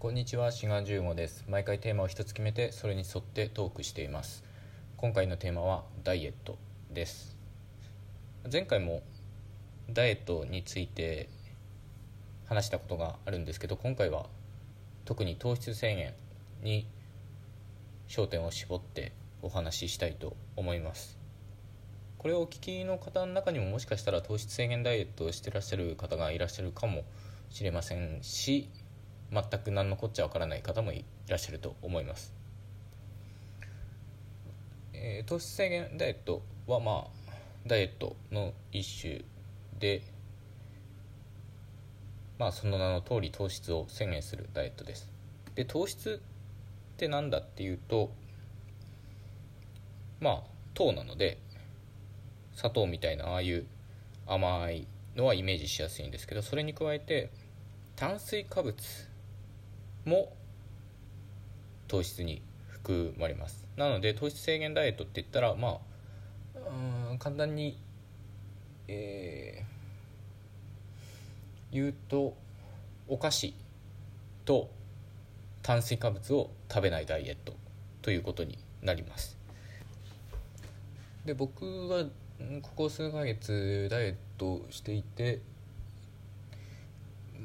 こんにちは、志願15です。毎回テーマを一つ決めて、それに沿ってトークしています。今回のテーマはダイエットです。前回もダイエットについて話したことがあるんですけど、今回は特に糖質制限に焦点を絞ってお話ししたいと思います。これをお聞きの方の中にももしかしたら糖質制限ダイエットをしてらっしゃる方がいらっしゃるかもしれませんし全く何のこっちゃわからない方もいらっしゃると思います、えー糖質制限ダイエットはまあダイエットの一種でまあその名の通り糖質を制限するダイエットです。で糖質って何だっていうとまあ糖なので砂糖みたいなああいう甘いのはイメージしやすいんですけどそれに加えて炭水化物も糖質に含まれます。なので糖質制限ダイエットって言ったらまあうん簡単に、えー言うとお菓子と炭水化物を食べないダイエットということになります。で僕はここ数ヶ月ダイエットしていて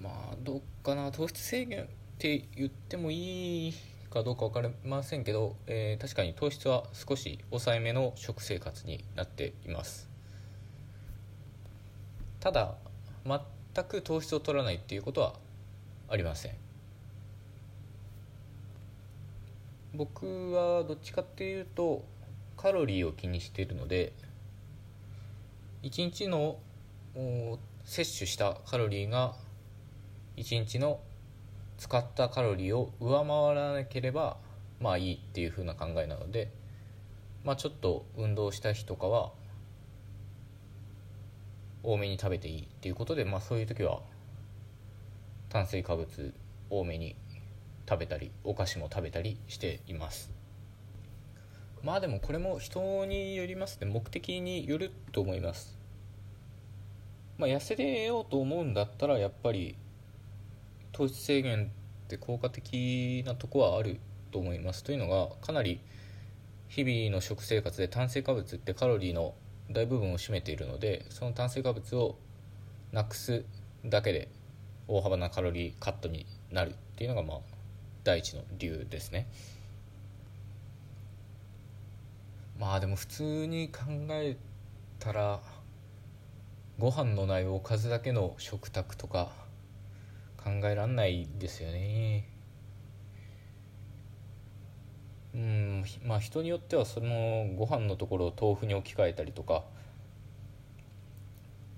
まあどうかな糖質制限って言ってもいいかどうか分かりませんけど、えー確かに糖質は少し抑えめの食生活になっています。ただ全く糖質を取らないっていうことはありません。僕はどっちかっていうとカロリーを気にしているので1日の摂取したカロリーが1日の使ったカロリーを上回らなければまあいいっていう風な考えなのでまあちょっと運動した日とかは多めに食べていいっていうことでまあそういう時は炭水化物多めに食べたりお菓子も食べたりしています。まあでもこれも人によりますね。目的によると思います。まあ痩せれようと思うんだったらやっぱり糖質制限って効果的なとこはあると思いますというのがかなり日々の食生活で炭水化物ってカロリーの大部分を占めているのでその炭水化物をなくすだけで大幅なカロリーカットになるっていうのがまあ第一の理由ですね。まあでも普通に考えたらご飯のないおかずだけの食卓とか考えらんないですよね。うんまあ人によってはそのご飯のところを豆腐に置き換えたりとか、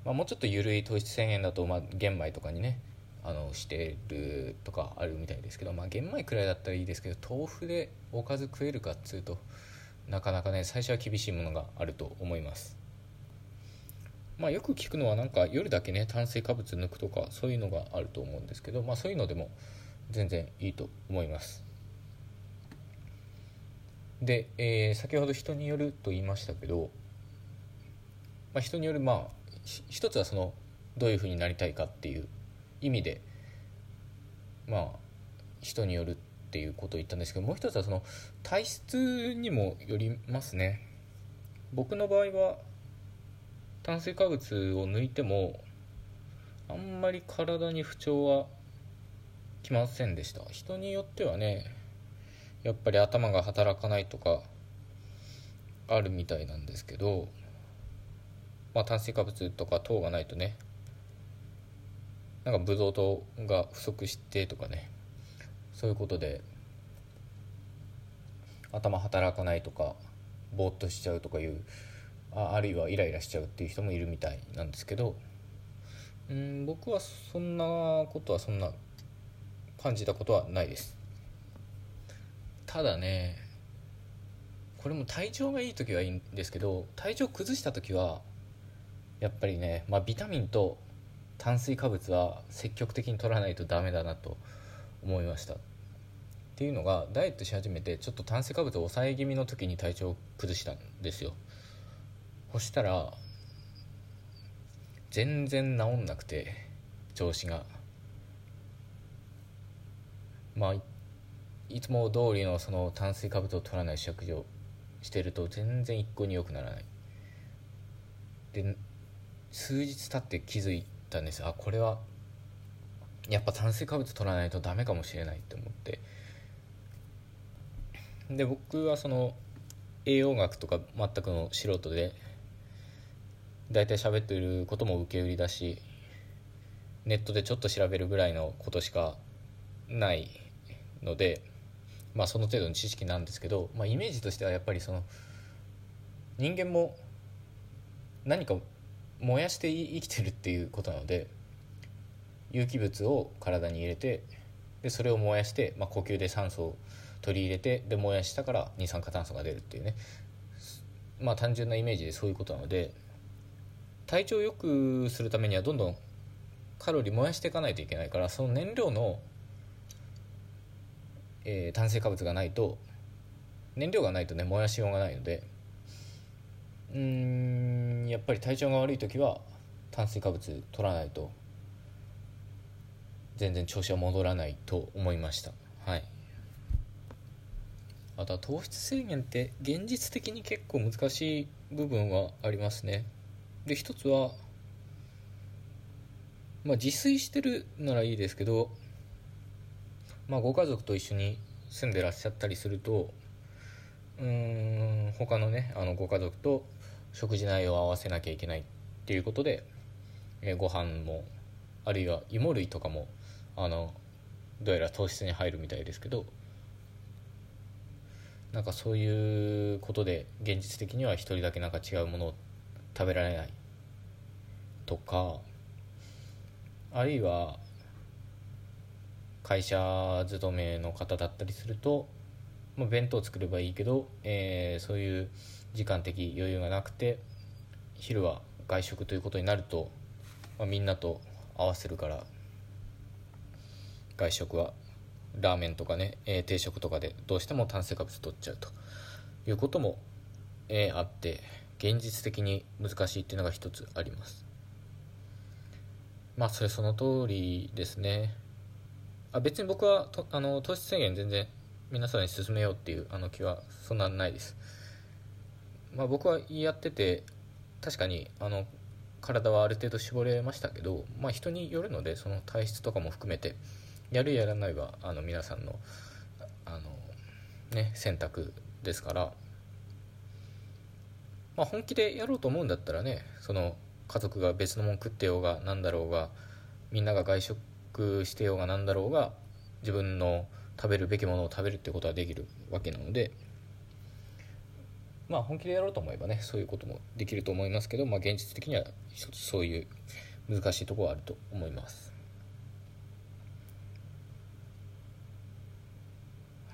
まあ、もうちょっと緩い糖質制限だと、まあ、玄米とかにねあのしてるとかあるみたいですけど、まあ、玄米くらいだったらいいですけど豆腐でおかず食えるかっつうとなかなかね最初は厳しいものがあると思います。まあよく聞くのはなんか夜だけね炭水化物抜くとかそういうのがあると思うんですけどまあそういうのでも全然いいと思います。で、えー先ほど人によると言いましたけど、まあ、人によるまあ一つはそのどういうふうになりたいかっていう意味でまあ人によるっていうことを言ったんですけどもう一つはその体質にもよりますね。僕の場合は炭水化物を抜いてもあんまり体に不調はきませんでした。人によってはねやっぱり頭が働かないとかあるみたいなんですけど、まあ、炭水化物とか糖がないとねなんかブドウ糖が不足してとかねそういうことで頭働かないとかぼーっとしちゃうとかいうあるいはイライラしちゃうっていう人もいるみたいなんですけどうん僕はそんなことはそんな感じたことはないです。ただねこれも体調がいい時はいいんですけど体調崩した時はやっぱりね、まあ、ビタミンと炭水化物は積極的に取らないとダメだなと思いました。っていうのがダイエットし始めてちょっと炭水化物を抑え気味の時に体調を崩したんですよ。そしたら全然治んなくて調子が。まあいつも通りのその炭水化物を取らない食事をしてると全然一向に良くならない。で数日経って気づいたんです。あこれはやっぱ炭水化物取らないとダメかもしれないって思って。で僕はその栄養学とか全くの素人で大体喋ってることも受け売りだしネットでちょっと調べるぐらいのことしかないのでまあその程度の知識なんですけど、まあ、イメージとしてはやっぱりその人間も何か燃やして生きてるっていうことなので有機物を体に入れてでそれを燃やして、まあ、呼吸で酸素を取り入れてで燃やしたから二酸化炭素が出るっていうね。まあ単純なイメージでそういうことなので体調を良くするためにはどんどんカロリー燃やしていかないといけないからその燃料の、えー、炭水化物がないと燃料がないとね燃やしようがないのでうんやっぱり体調が悪い時は炭水化物取らないと全然調子は戻らないと思いました。はい。あとは糖質制限って現実的に結構難しい部分はありますね。で一つはまあ自炊してるならいいですけどまあご家族と一緒に住んでらっしゃったりするとうん他のねあのご家族と食事内容を合わせなきゃいけないっていうことで、えー、ご飯もあるいは芋類とかもあのどうやら糖質に入るみたいですけどなんかそういうことで現実的には一人だけなんか違うものを食べられないとかあるいは会社勤めの方だったりすると、まあ、弁当作ればいいけど、えー、そういう時間的余裕がなくて昼は外食ということになると、まあ、みんなと合わせるから外食はラーメンとかね、えー、定食とかでどうしても炭水化物取っちゃうということも、えー、あって現実的に難しいっていうのが一つあります。まあそれその通りですね。あ別に僕はとあの糖質制限全然皆さんに勧めようっていうあの気はそんなないです。まあ僕はやってて確かにあの体はある程度絞れましたけどまあ人によるのでその体質とかも含めてやるやらないはあの皆さんのあの、ね、選択ですから、まあ、本気でやろうと思うんだったらねその家族が別のもん食ってようが何だろうがみんなが外食してようが何だろうが自分の食べるべきものを食べるってことはできるわけなのでまあ本気でやろうと思えばねそういうこともできると思いますけど、まあ、現実的には一つそういう難しいところはあると思います。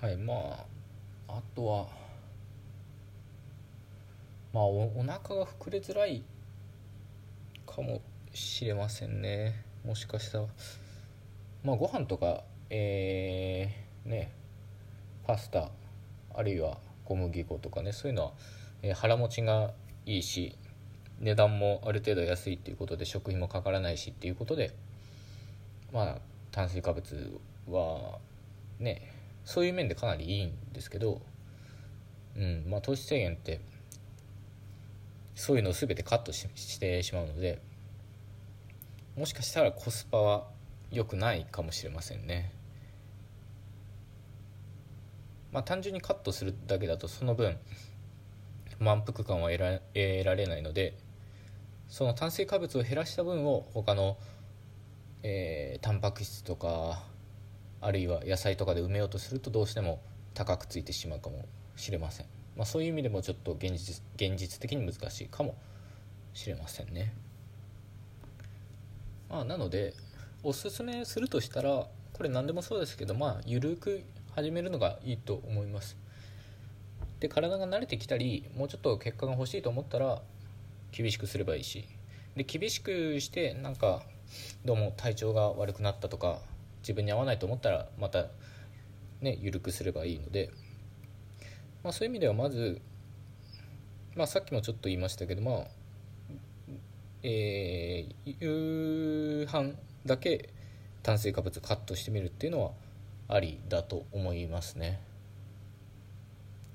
はいまああとはまあおお腹が膨れづらいかもしれませんね。もしかしたら。まあご飯とかえー、ねパスタあるいは小麦粉とかねそういうのは、えー、腹持ちがいいし値段もある程度安いっていうことで食費もかからないしっていうことでまあ炭水化物はねそういう面でかなりいいんですけど、うんまあ、糖質制限ってそういうのを全てカットししてしまうのでもしかしたらコスパは良くないかもしれませんね。まあ、単純にカットするだけだとその分満腹感は得ら得られないのでその炭水化物を減らした分を他の、えー、タンパク質とかあるいは野菜とかで埋めようとするとどうしても高くついてしまうかもしれません、まあ、そういう意味でもちょっと現実現実的に難しいかもしれませんね、まあ、なのでおすすめするとしたらこれ何でもそうですけどまあ緩く始めるのがいいと思います。で体が慣れてきたりもうちょっと結果が欲しいと思ったら厳しくすればいいし。で厳しくしてなんかどうも体調が悪くなったとか自分に合わないと思ったらまたね緩くすればいいので、まあ、そういう意味ではまず、まあ、さっきもちょっと言いましたけどまあえー、夕飯だけ炭水化物カットしてみるっていうのはありだと思いますね。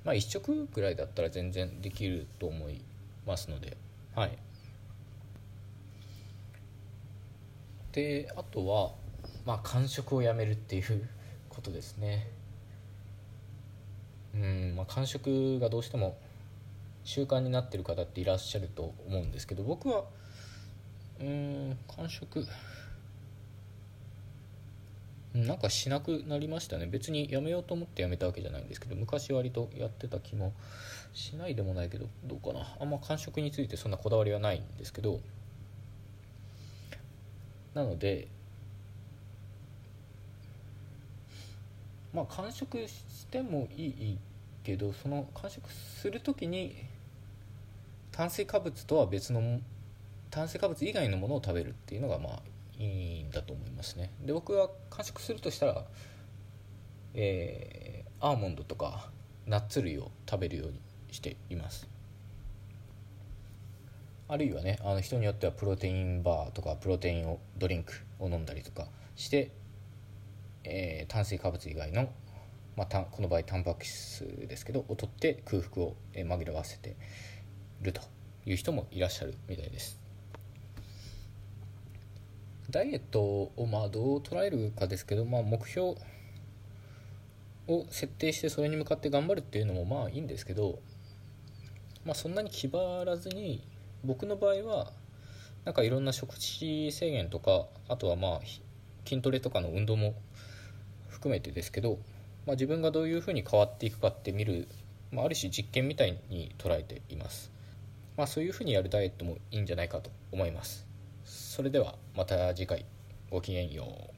まあ1食ぐらいだったら全然できると思いますのではい。であとはまあ間食をやめるっていうことですね。うんまあ間食がどうしても習慣になってる方っていらっしゃると思うんですけど僕はうん間食なんかしなくなりましたね。別にやめようと思ってやめたわけじゃないんですけど昔割とやってた気もしないでもないけどどうかな。あんま間食についてそんなこだわりはないんですけどなのでまあ完食してもいいけどその完食する時に炭水化物とは別の炭水化物以外のものを食べるっていうのがまあいいんだと思いますね。で僕は完食するとしたらえー、アーモンドとかナッツ類を食べるようにしています。あるいはねあの人によってはプロテインバーとかプロテインをドリンクを飲んだりとかして、えー、炭水化物以外の、まあ、この場合タンパク質ですけどを取って空腹を紛らわせてるという人もいらっしゃるみたいです。ダイエットをまあどう捉えるかですけど、まあ、目標を設定してそれに向かって頑張るっていうのもまあいいんですけど、まあ、そんなに気張らずに僕の場合はなんかいろんな食事制限とかあとはまあ筋トレとかの運動も含めてですけど、まあ、自分がどういうふうに変わっていくかって見る、まあ、ある種実験みたいに捉えています、まあ、そういうふうにやるダイエットもいいんじゃないかと思います。それではまた次回ごきげんよう。